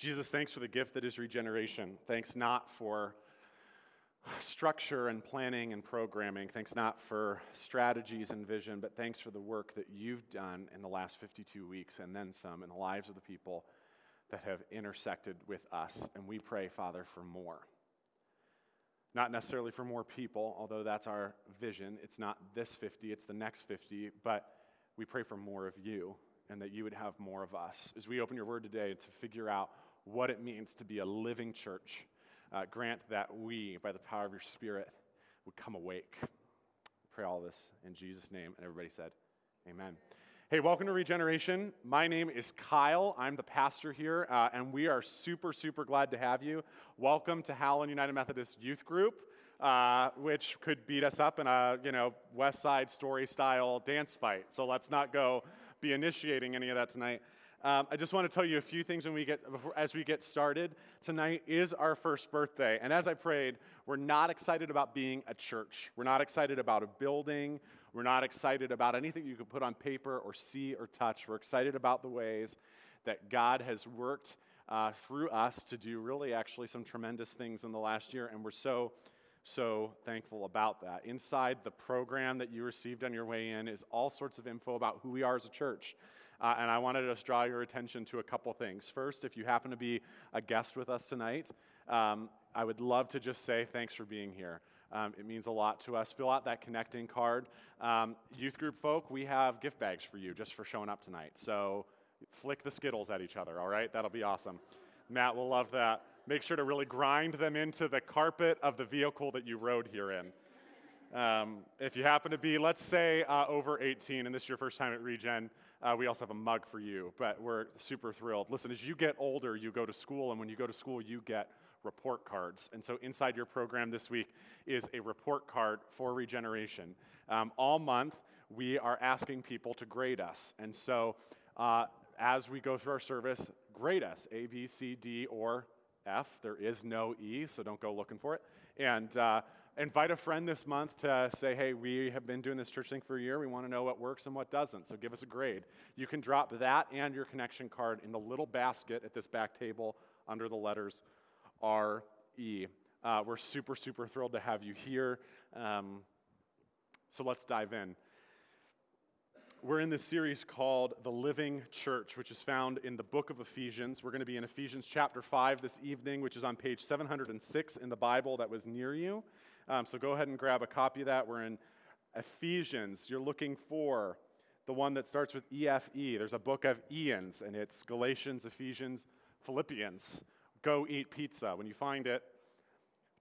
Jesus, thanks for the gift that is regeneration. Thanks not for structure and planning and programming. Thanks not for strategies and vision, but thanks for the work that you've done in the last 52 weeks and then some in the lives of the people that have intersected with us. And we pray, Father, for more. Not necessarily for more people, although that's our vision. It's not this 50, it's the next 50, but we pray for more of you and that you would have more of us. As we open your word today to figure out what it means to be a living church, uh, grant that we, by the power of your Spirit, would come awake. Pray all this in Jesus' name. And everybody said, Amen. Hey, welcome to Regeneration. My name is Kyle. I'm the pastor here, uh, and we are super, super glad to have you. Welcome to Howland United Methodist Youth Group, uh, which could beat us up in a you know West Side Story style dance fight. So let's not go be initiating any of that tonight. Um, I just want to tell you a few things when we get, as we get started. Tonight is our first birthday. And as I prayed, we're not excited about being a church. We're not excited about a building. We're not excited about anything you can put on paper or see or touch. We're excited about the ways that God has worked uh, through us to do really actually some tremendous things in the last year. And we're so, so thankful about that. Inside the program that you received on your way in is all sorts of info about who we are as a church. Uh, and I wanted to just draw your attention to a couple things. First, if you happen to be a guest with us tonight, um, I would love to just say thanks for being here. Um, it means a lot to us. Fill out that connecting card. Um, youth group folk, we have gift bags for you just for showing up tonight. So flick the Skittles at each other, all right? That'll be awesome. Matt will love that. Make sure to really grind them into the carpet of the vehicle that you rode here in. Um, if you happen to be, let's say, uh, over 18 and this is your first time at Regen, uh, we also have a mug for you, but we're super thrilled. Listen, as you get older, you go to school, and when you go to school, you get report cards. And so, inside your program this week is a report card for regeneration. Um, all month, we are asking people to grade us. And so, uh, as we go through our service, grade us A, B, C, D, or F. There is no E, so don't go looking for it. And uh, invite a friend this month to say, hey, we have been doing this church thing for a year. We want to know what works and what doesn't. So give us a grade. You can drop that and your connection card in the little basket at this back table under the letters R E. Uh, we're super, super thrilled to have you here. Um, so let's dive in. We're in this series called The Living Church, which is found in the book of Ephesians. We're going to be in Ephesians chapter 5 this evening, which is on page 706 in the Bible that was near you. Um, so go ahead and grab a copy of that. We're in Ephesians. You're looking for the one that starts with EFE. There's a book of Ian's, and it's Galatians, Ephesians, Philippians. Go eat pizza. When you find it,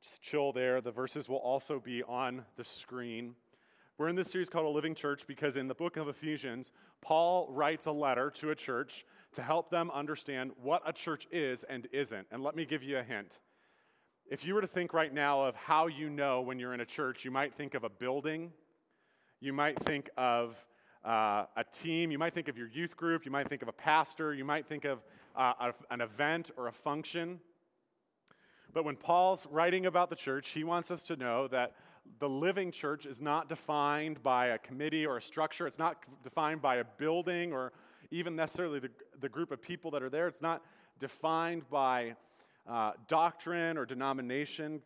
just chill there. The verses will also be on the screen. We're in this series called A Living Church because in the book of Ephesians, Paul writes a letter to a church to help them understand what a church is and isn't. And let me give you a hint. If you were to think right now of how you know when you're in a church, you might think of a building, you might think of uh, a team, you might think of your youth group, you might think of a pastor, you might think of uh, a, an event or a function. But when Paul's writing about the church, he wants us to know that the living church is not defined by a committee or a structure. It's not defined by a building or even necessarily the, the group of people that are there. It's not defined by uh, doctrine or denomination.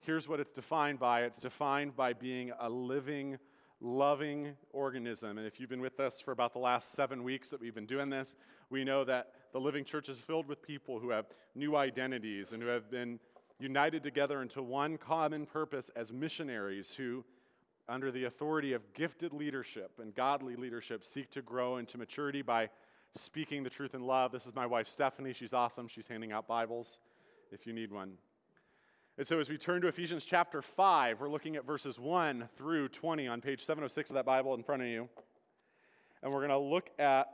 Here's what it's defined by it's defined by being a living, loving organism. And if you've been with us for about the last seven weeks that we've been doing this, we know that the living church is filled with people who have new identities and who have been united together into one common purpose as missionaries who, under the authority of gifted leadership and godly leadership, seek to grow into maturity by speaking the truth in love. This is my wife, Stephanie. She's awesome. She's handing out Bibles if you need one. And so, as we turn to Ephesians chapter 5, we're looking at verses 1 through 20 on page 706 of that Bible in front of you. And we're going to look at,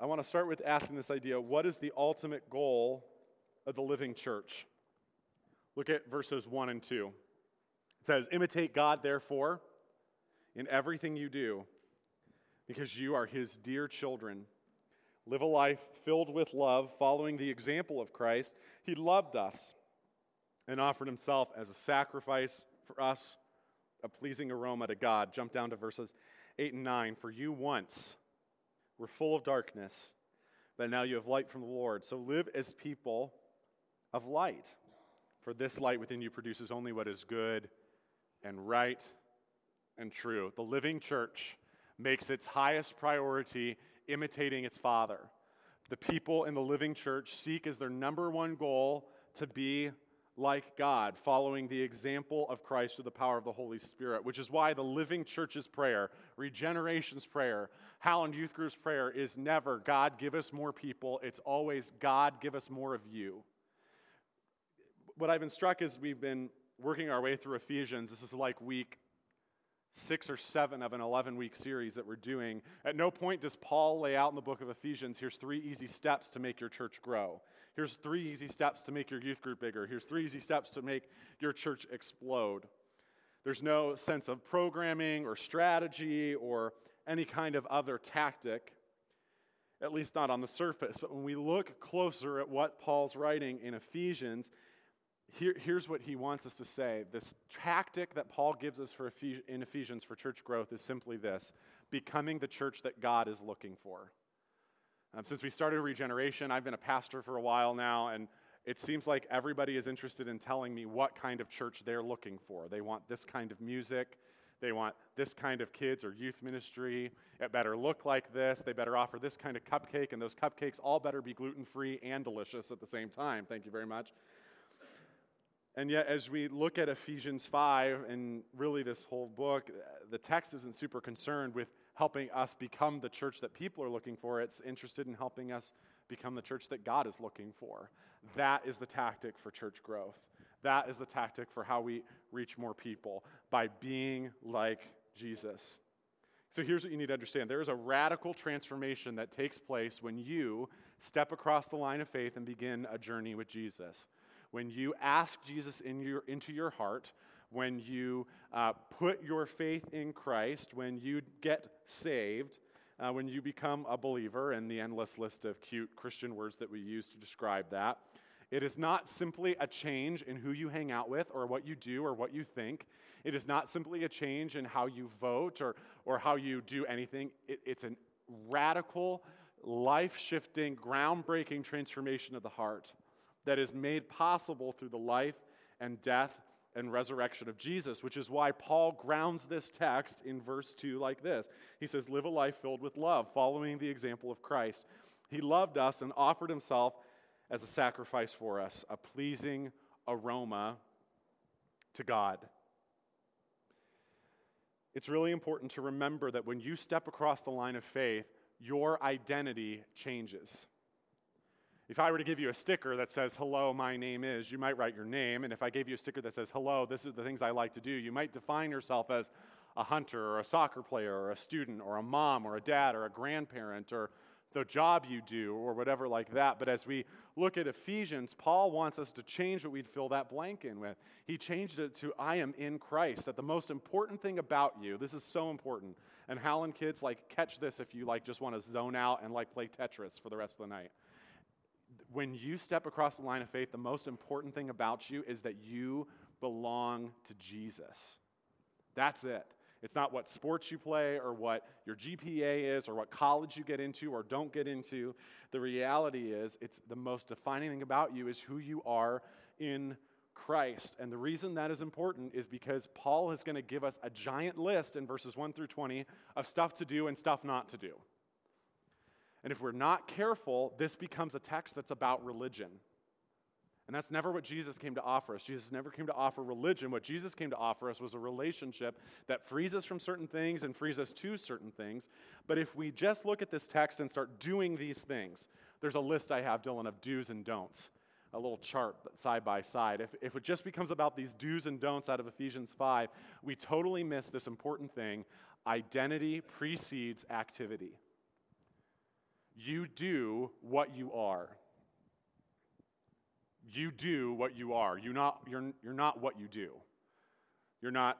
I want to start with asking this idea what is the ultimate goal of the living church? Look at verses 1 and 2. It says, Imitate God, therefore, in everything you do, because you are his dear children. Live a life filled with love, following the example of Christ. He loved us and offered himself as a sacrifice for us, a pleasing aroma to God. Jump down to verses 8 and 9. For you once were full of darkness, but now you have light from the Lord. So live as people of light. For this light within you produces only what is good and right and true. The living church makes its highest priority imitating its Father. The people in the living church seek as their number one goal to be like God, following the example of Christ through the power of the Holy Spirit, which is why the living church's prayer, regeneration's prayer, Howland Youth Group's prayer is never, God, give us more people. It's always, God, give us more of you. What I've been struck is we've been working our way through Ephesians. This is like week six or seven of an 11 week series that we're doing. At no point does Paul lay out in the book of Ephesians here's three easy steps to make your church grow. Here's three easy steps to make your youth group bigger. Here's three easy steps to make your church explode. There's no sense of programming or strategy or any kind of other tactic, at least not on the surface. But when we look closer at what Paul's writing in Ephesians, here, here's what he wants us to say. This tactic that Paul gives us for in Ephesians for church growth is simply this becoming the church that God is looking for. Um, since we started regeneration, I've been a pastor for a while now, and it seems like everybody is interested in telling me what kind of church they're looking for. They want this kind of music, they want this kind of kids or youth ministry. It better look like this. They better offer this kind of cupcake, and those cupcakes all better be gluten free and delicious at the same time. Thank you very much. And yet, as we look at Ephesians 5 and really this whole book, the text isn't super concerned with helping us become the church that people are looking for. It's interested in helping us become the church that God is looking for. That is the tactic for church growth. That is the tactic for how we reach more people by being like Jesus. So here's what you need to understand there is a radical transformation that takes place when you step across the line of faith and begin a journey with Jesus. When you ask Jesus in your, into your heart, when you uh, put your faith in Christ, when you get saved, uh, when you become a believer, and the endless list of cute Christian words that we use to describe that. It is not simply a change in who you hang out with or what you do or what you think. It is not simply a change in how you vote or, or how you do anything. It, it's a radical, life shifting, groundbreaking transformation of the heart that is made possible through the life and death and resurrection of Jesus, which is why Paul grounds this text in verse 2 like this. He says, Live a life filled with love, following the example of Christ. He loved us and offered himself as a sacrifice for us, a pleasing aroma to God. It's really important to remember that when you step across the line of faith, your identity changes. If I were to give you a sticker that says, Hello, my name is, you might write your name. And if I gave you a sticker that says, Hello, this is the things I like to do, you might define yourself as a hunter or a soccer player or a student or a mom or a dad or a grandparent or the job you do or whatever like that. But as we look at Ephesians, Paul wants us to change what we'd fill that blank in with. He changed it to I am in Christ. That the most important thing about you, this is so important. And Howland kids, like catch this if you like just want to zone out and like play Tetris for the rest of the night when you step across the line of faith, the most important thing about you is that you belong to Jesus. That's it. It's not what sports you play or what your GPA is or what college you get into or don't get into. The reality is, it's the most defining thing about you is who you are in Christ. And the reason that is important is because Paul is going to give us a giant list in verses 1 through 20 of stuff to do and stuff not to do. And if we're not careful, this becomes a text that's about religion. And that's never what Jesus came to offer us. Jesus never came to offer religion. What Jesus came to offer us was a relationship that frees us from certain things and frees us to certain things. But if we just look at this text and start doing these things, there's a list I have, Dylan, of do's and don'ts, a little chart side by side. If, if it just becomes about these do's and don'ts out of Ephesians 5, we totally miss this important thing identity precedes activity. You do what you are. You do what you are. You're not, you're, you're not what you do. You're not,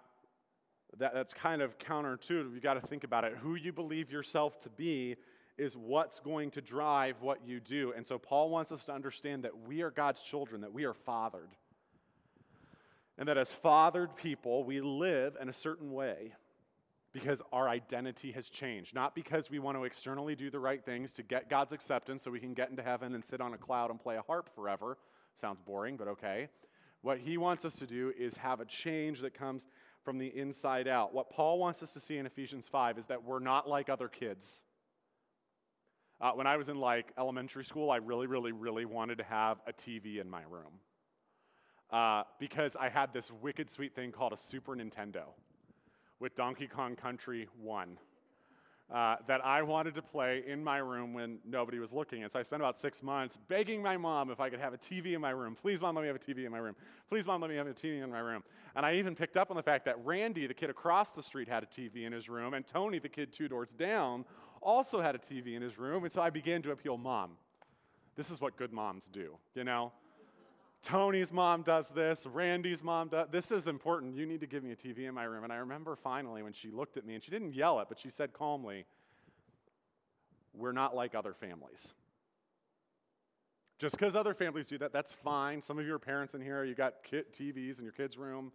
that, that's kind of counterintuitive. You've got to think about it. Who you believe yourself to be is what's going to drive what you do. And so Paul wants us to understand that we are God's children, that we are fathered. And that as fathered people, we live in a certain way. Because our identity has changed. Not because we want to externally do the right things to get God's acceptance so we can get into heaven and sit on a cloud and play a harp forever. Sounds boring, but okay. What he wants us to do is have a change that comes from the inside out. What Paul wants us to see in Ephesians 5 is that we're not like other kids. Uh, when I was in like elementary school, I really, really, really wanted to have a TV in my room uh, because I had this wicked sweet thing called a Super Nintendo with Donkey Kong Country 1 uh, that I wanted to play in my room when nobody was looking. And so I spent about six months begging my mom if I could have a TV in my room. Please, mom, let me have a TV in my room. Please, mom, let me have a TV in my room. And I even picked up on the fact that Randy, the kid across the street, had a TV in his room, and Tony, the kid two doors down, also had a TV in his room. And so I began to appeal, Mom, this is what good moms do, you know? Tony's mom does this, Randy's mom does this is important. You need to give me a TV in my room. And I remember finally when she looked at me and she didn't yell it, but she said calmly, We're not like other families. Just because other families do that, that's fine. Some of your parents in here, you got TVs in your kids' room.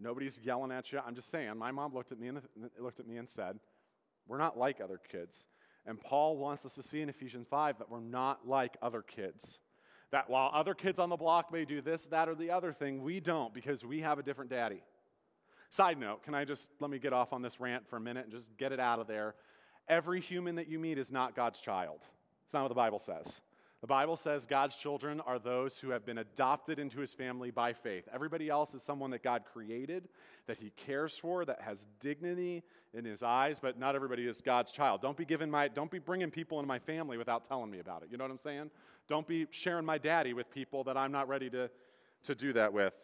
Nobody's yelling at you. I'm just saying, my mom looked at me and looked at me and said, We're not like other kids. And Paul wants us to see in Ephesians 5 that we're not like other kids. That while other kids on the block may do this, that, or the other thing, we don't because we have a different daddy. Side note, can I just let me get off on this rant for a minute and just get it out of there? Every human that you meet is not God's child. It's not what the Bible says. The Bible says God's children are those who have been adopted into his family by faith. Everybody else is someone that God created, that he cares for, that has dignity in his eyes, but not everybody is God's child. Don't be giving my don't be bringing people into my family without telling me about it. You know what I'm saying? Don't be sharing my daddy with people that I'm not ready to to do that with.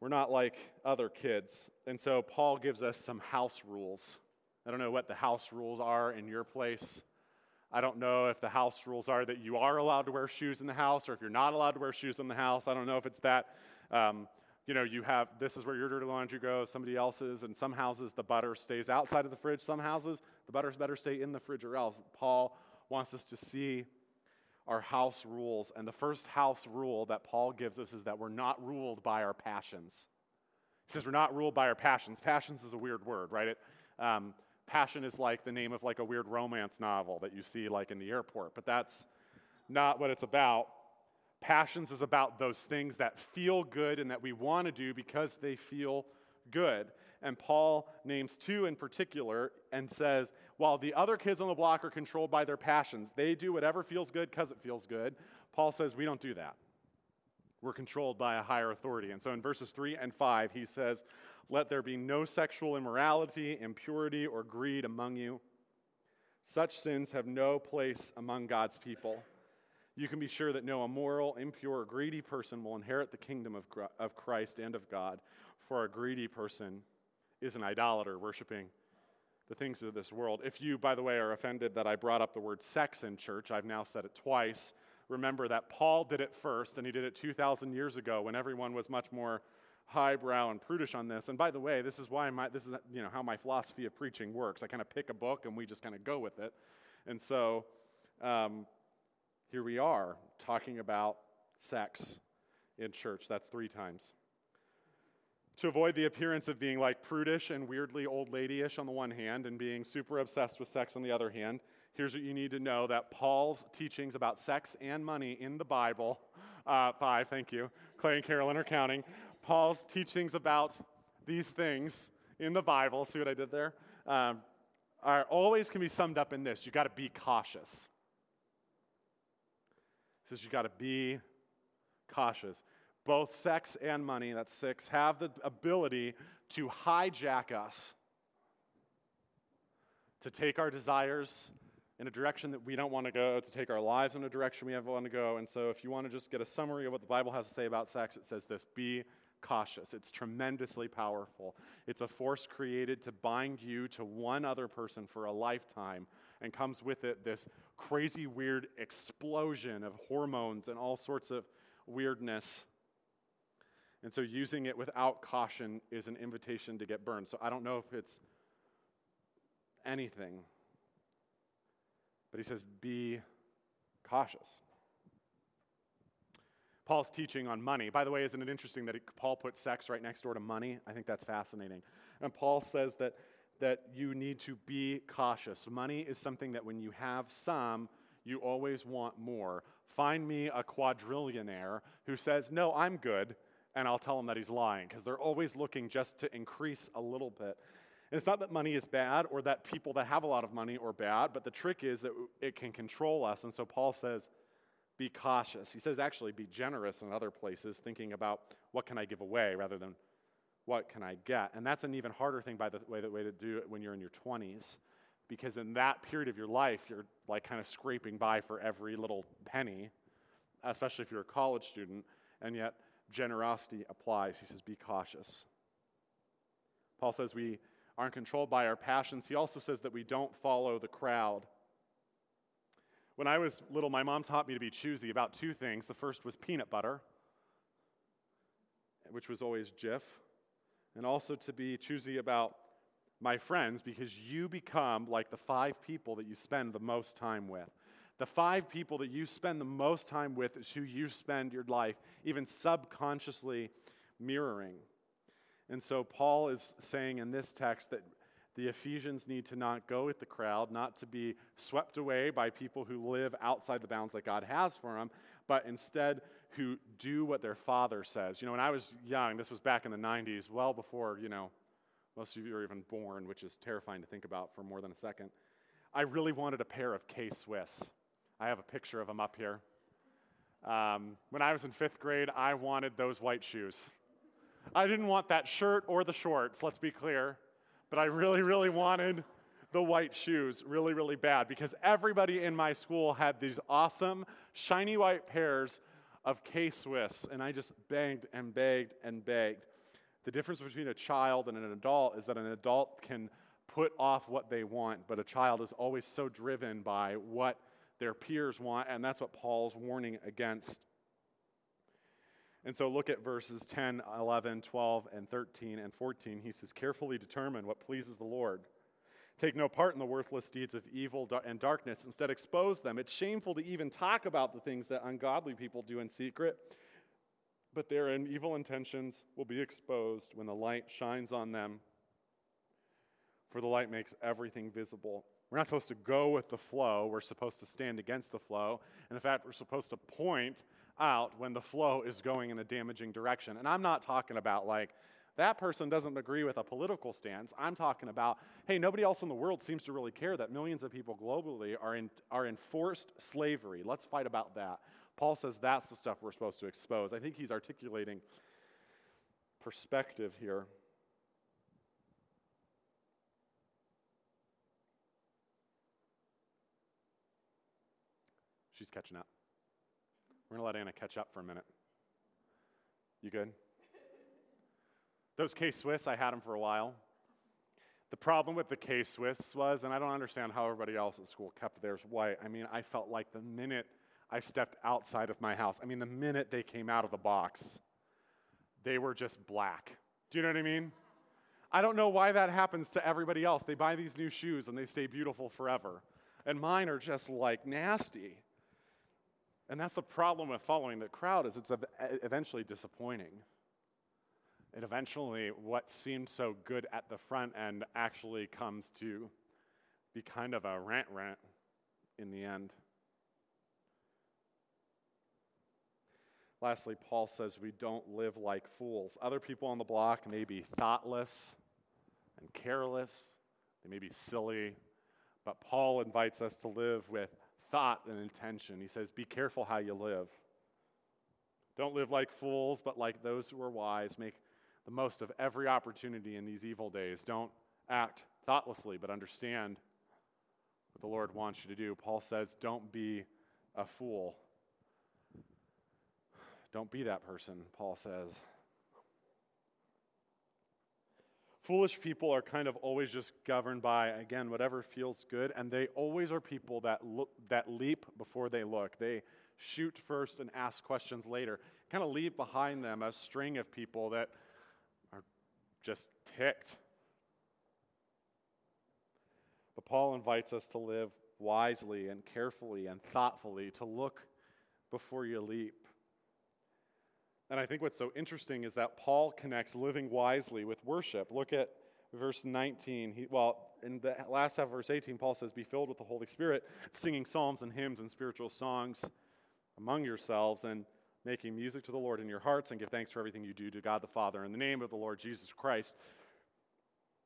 We're not like other kids. And so Paul gives us some house rules. I don't know what the house rules are in your place. I don't know if the house rules are that you are allowed to wear shoes in the house or if you're not allowed to wear shoes in the house. I don't know if it's that. Um, you know, you have this is where your dirty laundry goes, somebody else's. And some houses, the butter stays outside of the fridge. Some houses, the butter's better stay in the fridge or else. Paul wants us to see our house rules. And the first house rule that Paul gives us is that we're not ruled by our passions. He says we're not ruled by our passions. Passions is a weird word, right? It, um, Passion is like the name of like a weird romance novel that you see like in the airport, but that's not what it's about. Passions is about those things that feel good and that we want to do because they feel good. And Paul names two in particular and says, while the other kids on the block are controlled by their passions, they do whatever feels good because it feels good. Paul says, we don't do that. We're controlled by a higher authority. And so in verses 3 and 5, he says, let there be no sexual immorality, impurity, or greed among you. Such sins have no place among God's people. You can be sure that no immoral, impure, or greedy person will inherit the kingdom of, of Christ and of God. For a greedy person is an idolater, worshiping the things of this world. If you, by the way, are offended that I brought up the word sex in church, I've now said it twice. Remember that Paul did it first, and he did it 2,000 years ago when everyone was much more highbrow and prudish on this. And by the way, this is why my, this is you know how my philosophy of preaching works. I kind of pick a book and we just kind of go with it. And so um, here we are talking about sex in church. That's three times. To avoid the appearance of being like prudish and weirdly old ladyish on the one hand and being super obsessed with sex on the other hand, here's what you need to know that Paul's teachings about sex and money in the Bible, uh, five, thank you, Clay and Carolyn are counting, Paul's teachings about these things in the Bible, see what I did there, um, are always can be summed up in this you got to be cautious. He says you got to be cautious. Both sex and money, that's six, have the ability to hijack us, to take our desires in a direction that we don't want to go, to take our lives in a direction we don't want to go. And so, if you want to just get a summary of what the Bible has to say about sex, it says this be cautious. It's tremendously powerful. It's a force created to bind you to one other person for a lifetime and comes with it this crazy, weird explosion of hormones and all sorts of weirdness. And so, using it without caution is an invitation to get burned. So, I don't know if it's anything, but he says, be cautious. Paul's teaching on money. By the way, isn't it interesting that Paul put sex right next door to money? I think that's fascinating. And Paul says that, that you need to be cautious. Money is something that when you have some, you always want more. Find me a quadrillionaire who says, No, I'm good, and I'll tell him that he's lying, because they're always looking just to increase a little bit. And it's not that money is bad or that people that have a lot of money are bad, but the trick is that it can control us. And so Paul says, be cautious. He says, actually, be generous in other places, thinking about what can I give away rather than what can I get. And that's an even harder thing, by the way, the way to do it when you're in your 20s, because in that period of your life, you're like kind of scraping by for every little penny, especially if you're a college student, and yet generosity applies. He says, be cautious. Paul says we aren't controlled by our passions. He also says that we don't follow the crowd. When I was little, my mom taught me to be choosy about two things. The first was peanut butter, which was always Jif, and also to be choosy about my friends because you become like the five people that you spend the most time with. The five people that you spend the most time with is who you spend your life, even subconsciously mirroring. And so Paul is saying in this text that the Ephesians need to not go with the crowd, not to be swept away by people who live outside the bounds that God has for them, but instead who do what their father says. You know, when I was young, this was back in the 90s, well before, you know, most of you are even born, which is terrifying to think about for more than a second. I really wanted a pair of K Swiss. I have a picture of them up here. Um, when I was in fifth grade, I wanted those white shoes. I didn't want that shirt or the shorts, let's be clear, but I really, really wanted the white shoes really, really bad because everybody in my school had these awesome, shiny white pairs of K Swiss, and I just begged and begged and begged. The difference between a child and an adult is that an adult can put off what they want, but a child is always so driven by what their peers want, and that's what Paul's warning against and so look at verses 10, 11, 12, and 13 and 14. He says, Carefully determine what pleases the Lord. Take no part in the worthless deeds of evil and darkness. Instead, expose them. It's shameful to even talk about the things that ungodly people do in secret, but their evil intentions will be exposed when the light shines on them. For the light makes everything visible. We're not supposed to go with the flow, we're supposed to stand against the flow. And in fact, we're supposed to point out when the flow is going in a damaging direction. And I'm not talking about like, that person doesn't agree with a political stance. I'm talking about, hey, nobody else in the world seems to really care that millions of people globally are in, are in forced slavery. Let's fight about that. Paul says that's the stuff we're supposed to expose. I think he's articulating perspective here. She's catching up. We're going to let Anna catch up for a minute. You good? Those K Swiss, I had them for a while. The problem with the K Swiss was, and I don't understand how everybody else at school kept theirs white. I mean, I felt like the minute I stepped outside of my house, I mean, the minute they came out of the box, they were just black. Do you know what I mean? I don't know why that happens to everybody else. They buy these new shoes and they stay beautiful forever. And mine are just like nasty. And that's the problem with following the crowd is it's eventually disappointing. And eventually what seemed so good at the front end actually comes to be kind of a rant rant in the end. Lastly, Paul says we don't live like fools. Other people on the block may be thoughtless and careless, they may be silly, but Paul invites us to live with thought and intention. He says, Be careful how you live. Don't live like fools, but like those who are wise. Make the most of every opportunity in these evil days. Don't act thoughtlessly, but understand what the Lord wants you to do. Paul says, Don't be a fool. Don't be that person, Paul says. Foolish people are kind of always just governed by, again, whatever feels good, and they always are people that, look, that leap before they look. They shoot first and ask questions later. Kind of leave behind them a string of people that are just ticked. But Paul invites us to live wisely and carefully and thoughtfully, to look before you leap. And I think what's so interesting is that Paul connects living wisely with worship. Look at verse 19, he, well, in the last half of verse 18, Paul says, Be filled with the Holy Spirit, singing psalms and hymns and spiritual songs among yourselves, and making music to the Lord in your hearts, and give thanks for everything you do to God the Father in the name of the Lord Jesus Christ.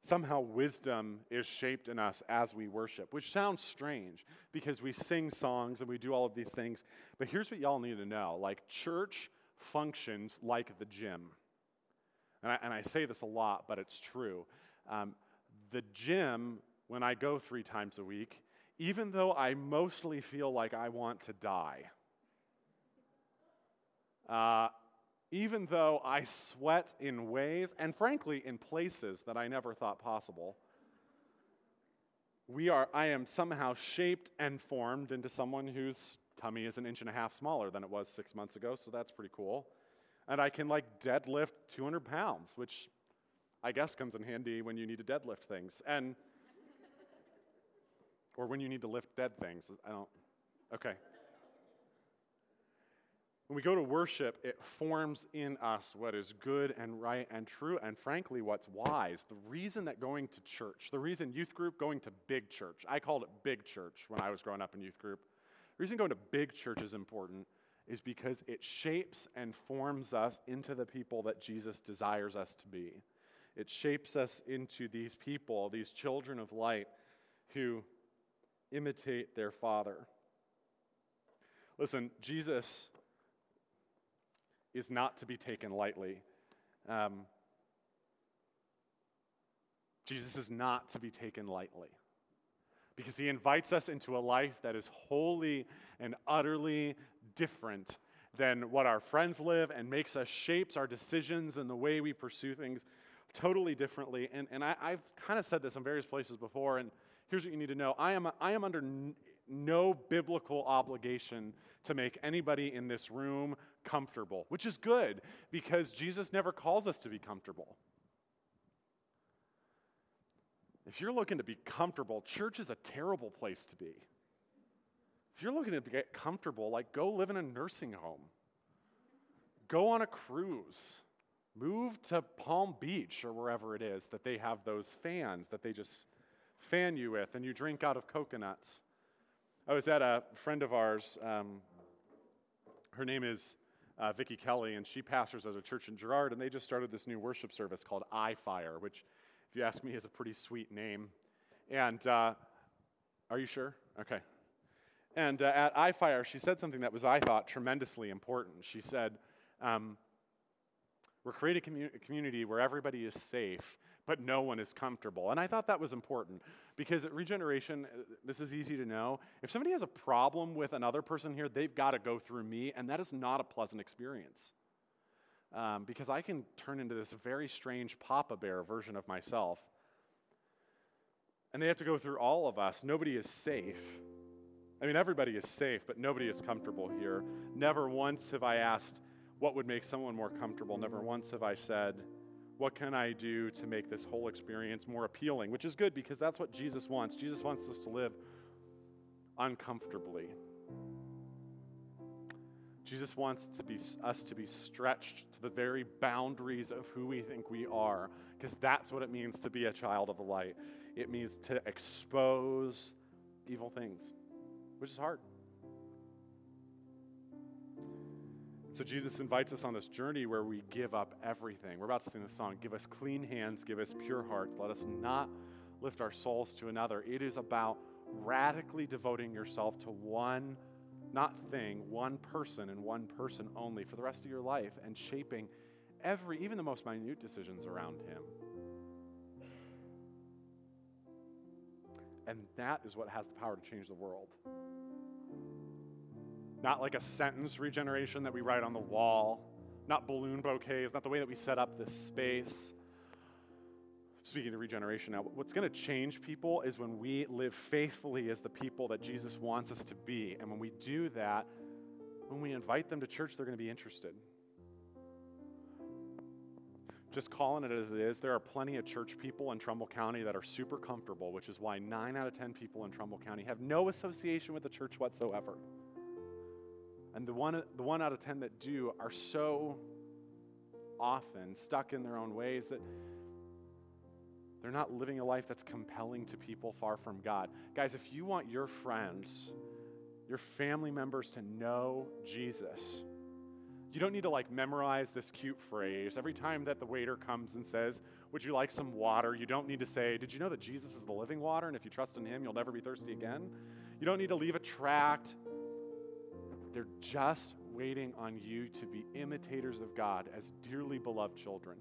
Somehow, wisdom is shaped in us as we worship, which sounds strange because we sing songs and we do all of these things. But here's what y'all need to know like, church functions like the gym. And I, and I say this a lot, but it's true. Um, the gym, when I go three times a week, even though I mostly feel like I want to die, uh, even though I sweat in ways and frankly in places that I never thought possible, we are, I am somehow shaped and formed into someone whose tummy is an inch and a half smaller than it was six months ago, so that's pretty cool. And I can like deadlift 200 pounds, which I guess comes in handy when you need to deadlift things. And, or when you need to lift dead things. I don't, okay. When we go to worship, it forms in us what is good and right and true, and frankly, what's wise. The reason that going to church, the reason youth group going to big church, I called it big church when I was growing up in youth group. The reason going to big church is important is because it shapes and forms us into the people that Jesus desires us to be. It shapes us into these people, these children of light who imitate their Father. Listen, Jesus is not to be taken lightly. Um, Jesus is not to be taken lightly because he invites us into a life that is wholly and utterly different than what our friends live and makes us shapes our decisions and the way we pursue things totally differently. And, and I, have kind of said this in various places before, and here's what you need to know I am, I am under n- no biblical obligation to make anybody in this room comfortable, which is good because Jesus never calls us to be comfortable. If you're looking to be comfortable, church is a terrible place to be. If you're looking to get comfortable, like go live in a nursing home, go on a cruise, move to Palm Beach or wherever it is that they have those fans that they just fan you with and you drink out of coconuts. I was at a friend of ours, um, her name is uh, Vicki Kelly, and she pastors at a church in Girard, and they just started this new worship service called iFire, which, if you ask me, is a pretty sweet name. And uh, are you sure? Okay. And uh, at iFire, she said something that was, I thought, tremendously important. She said, um, We're creating a, commu- a community where everybody is safe, but no one is comfortable. And I thought that was important because at Regeneration, uh, this is easy to know. If somebody has a problem with another person here, they've got to go through me, and that is not a pleasant experience. Um, because I can turn into this very strange Papa Bear version of myself. And they have to go through all of us. Nobody is safe. I mean, everybody is safe, but nobody is comfortable here. Never once have I asked what would make someone more comfortable. Never once have I said, what can I do to make this whole experience more appealing? Which is good because that's what Jesus wants. Jesus wants us to live uncomfortably. Jesus wants to be, us to be stretched to the very boundaries of who we think we are, because that's what it means to be a child of the light. It means to expose evil things which is hard. So Jesus invites us on this journey where we give up everything. We're about to sing the song, Give us clean hands, give us pure hearts. Let us not lift our souls to another. It is about radically devoting yourself to one, not thing, one person and one person only for the rest of your life and shaping every, even the most minute decisions around him. And that is what has the power to change the world. Not like a sentence regeneration that we write on the wall, not balloon bouquets, not the way that we set up this space. Speaking of regeneration now, what's going to change people is when we live faithfully as the people that Jesus wants us to be. And when we do that, when we invite them to church, they're going to be interested just calling it as it is, there are plenty of church people in Trumbull County that are super comfortable, which is why nine out of 10 people in Trumbull County have no association with the church whatsoever. And the one, the one out of 10 that do are so often stuck in their own ways that They're not living a life that's compelling to people far from God. Guys, if you want your friends, your family members to know Jesus, you don't need to like memorize this cute phrase. Every time that the waiter comes and says, Would you like some water? You don't need to say, Did you know that Jesus is the living water? And if you trust in him, you'll never be thirsty again. You don't need to leave a tract. They're just waiting on you to be imitators of God as dearly beloved children.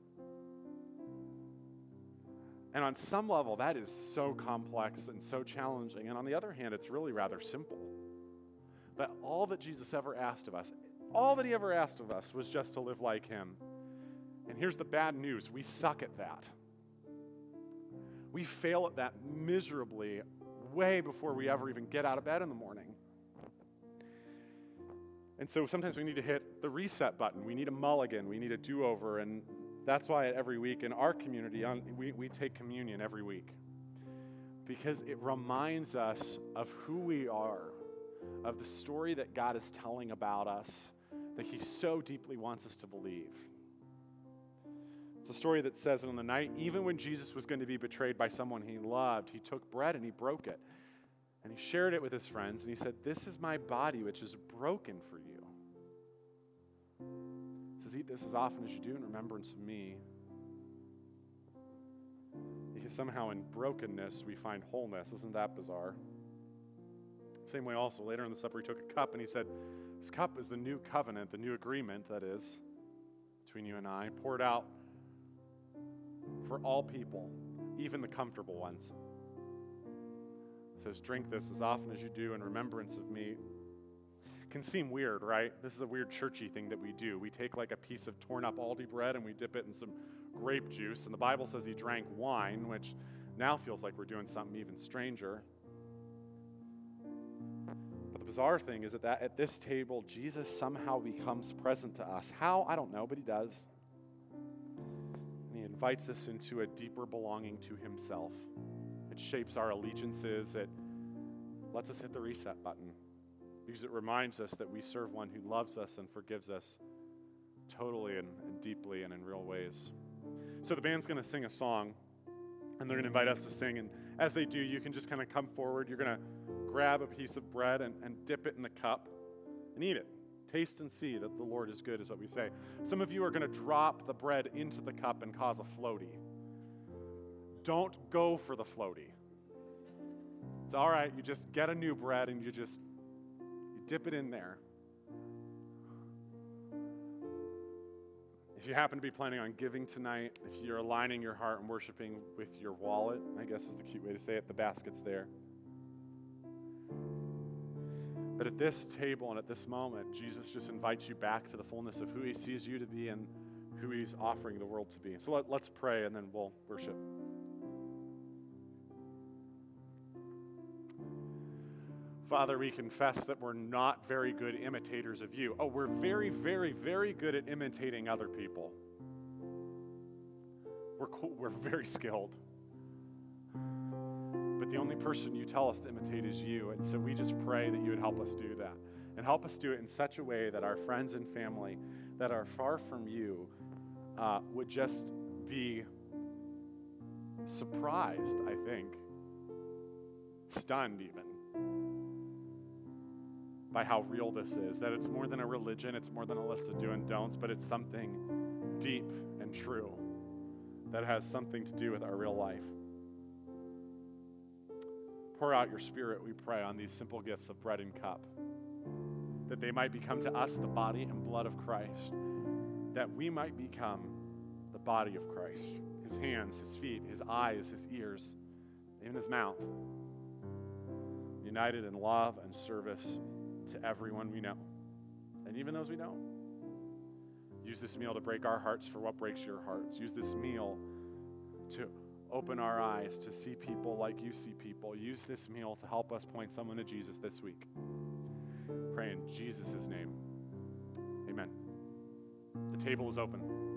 And on some level, that is so complex and so challenging. And on the other hand, it's really rather simple. But all that Jesus ever asked of us, all that he ever asked of us was just to live like him. And here's the bad news we suck at that. We fail at that miserably way before we ever even get out of bed in the morning. And so sometimes we need to hit the reset button. We need a mulligan. We need a do over. And that's why every week in our community, we, we take communion every week. Because it reminds us of who we are, of the story that God is telling about us, that He so deeply wants us to believe. It's a story that says on the night, even when Jesus was going to be betrayed by someone he loved, he took bread and he broke it. And he shared it with his friends, and he said, This is my body, which is broken for you. Says, Eat this as often as you do in remembrance of me. Because somehow in brokenness we find wholeness. Isn't that bizarre? Same way, also, later in the supper, he took a cup and he said, This cup is the new covenant, the new agreement, that is, between you and I, poured out for all people, even the comfortable ones. Says, Drink this as often as you do in remembrance of me. Can seem weird, right? This is a weird churchy thing that we do. We take like a piece of torn up Aldi bread and we dip it in some grape juice. And the Bible says he drank wine, which now feels like we're doing something even stranger. But the bizarre thing is that, at this table, Jesus somehow becomes present to us. How? I don't know, but he does And he invites us into a deeper belonging to Himself. It shapes our allegiances. It lets us hit the reset button because it reminds us that we serve one who loves us and forgives us totally and, and deeply and in real ways. So the band's going to sing a song and they're going to invite us to sing. And as they do, you can just kind of come forward. You're going to grab a piece of bread and, and dip it in the cup and eat it. Taste and see that the Lord is good, is what we say. Some of you are going to drop the bread into the cup and cause a floaty. Don't go for the floaty. It's all right. You just get a new bread and you just dip it in there. If you happen to be planning on giving tonight, if you're aligning your heart and worshiping with your wallet, I guess is the cute way to say it, the basket's there. But at this table and at this moment, Jesus just invites you back to the fullness of who he sees you to be and who he's offering the world to be. So let, us pray and then we'll worship. Father, we confess that we're not very good imitators of you. Oh, we're very, very, very good at imitating other people. We're, cool, we're very skilled but the only person you tell us to imitate is you. And so we just pray that you would help us do that. And help us do it in such a way that our friends and family that are far from you uh, would just be surprised, I think, stunned even, by how real this is. That it's more than a religion, it's more than a list of do and don'ts, but it's something deep and true that has something to do with our real life. Pour out your spirit, we pray, on these simple gifts of bread and cup, that they might become to us the body and blood of Christ, that we might become the body of Christ his hands, his feet, his eyes, his ears, even his mouth, united in love and service to everyone we know, and even those we don't. Use this meal to break our hearts for what breaks your hearts. Use this meal to open our eyes to see people like you see people. Use this meal to help us point someone to Jesus this week. Pray in Jesus' name. Amen. The table is open.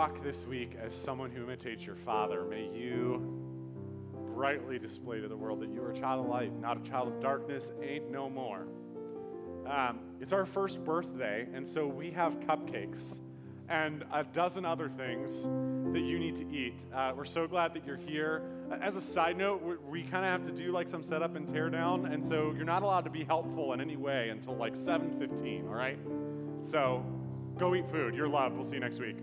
Walk this week as someone who imitates your Father. May you brightly display to the world that you are a child of light, not a child of darkness, ain't no more. Um, it's our first birthday, and so we have cupcakes and a dozen other things that you need to eat. Uh, we're so glad that you're here. As a side note, we, we kind of have to do like some setup and tear down, and so you're not allowed to be helpful in any way until like 7:15. All right. So go eat food. You're loved. We'll see you next week.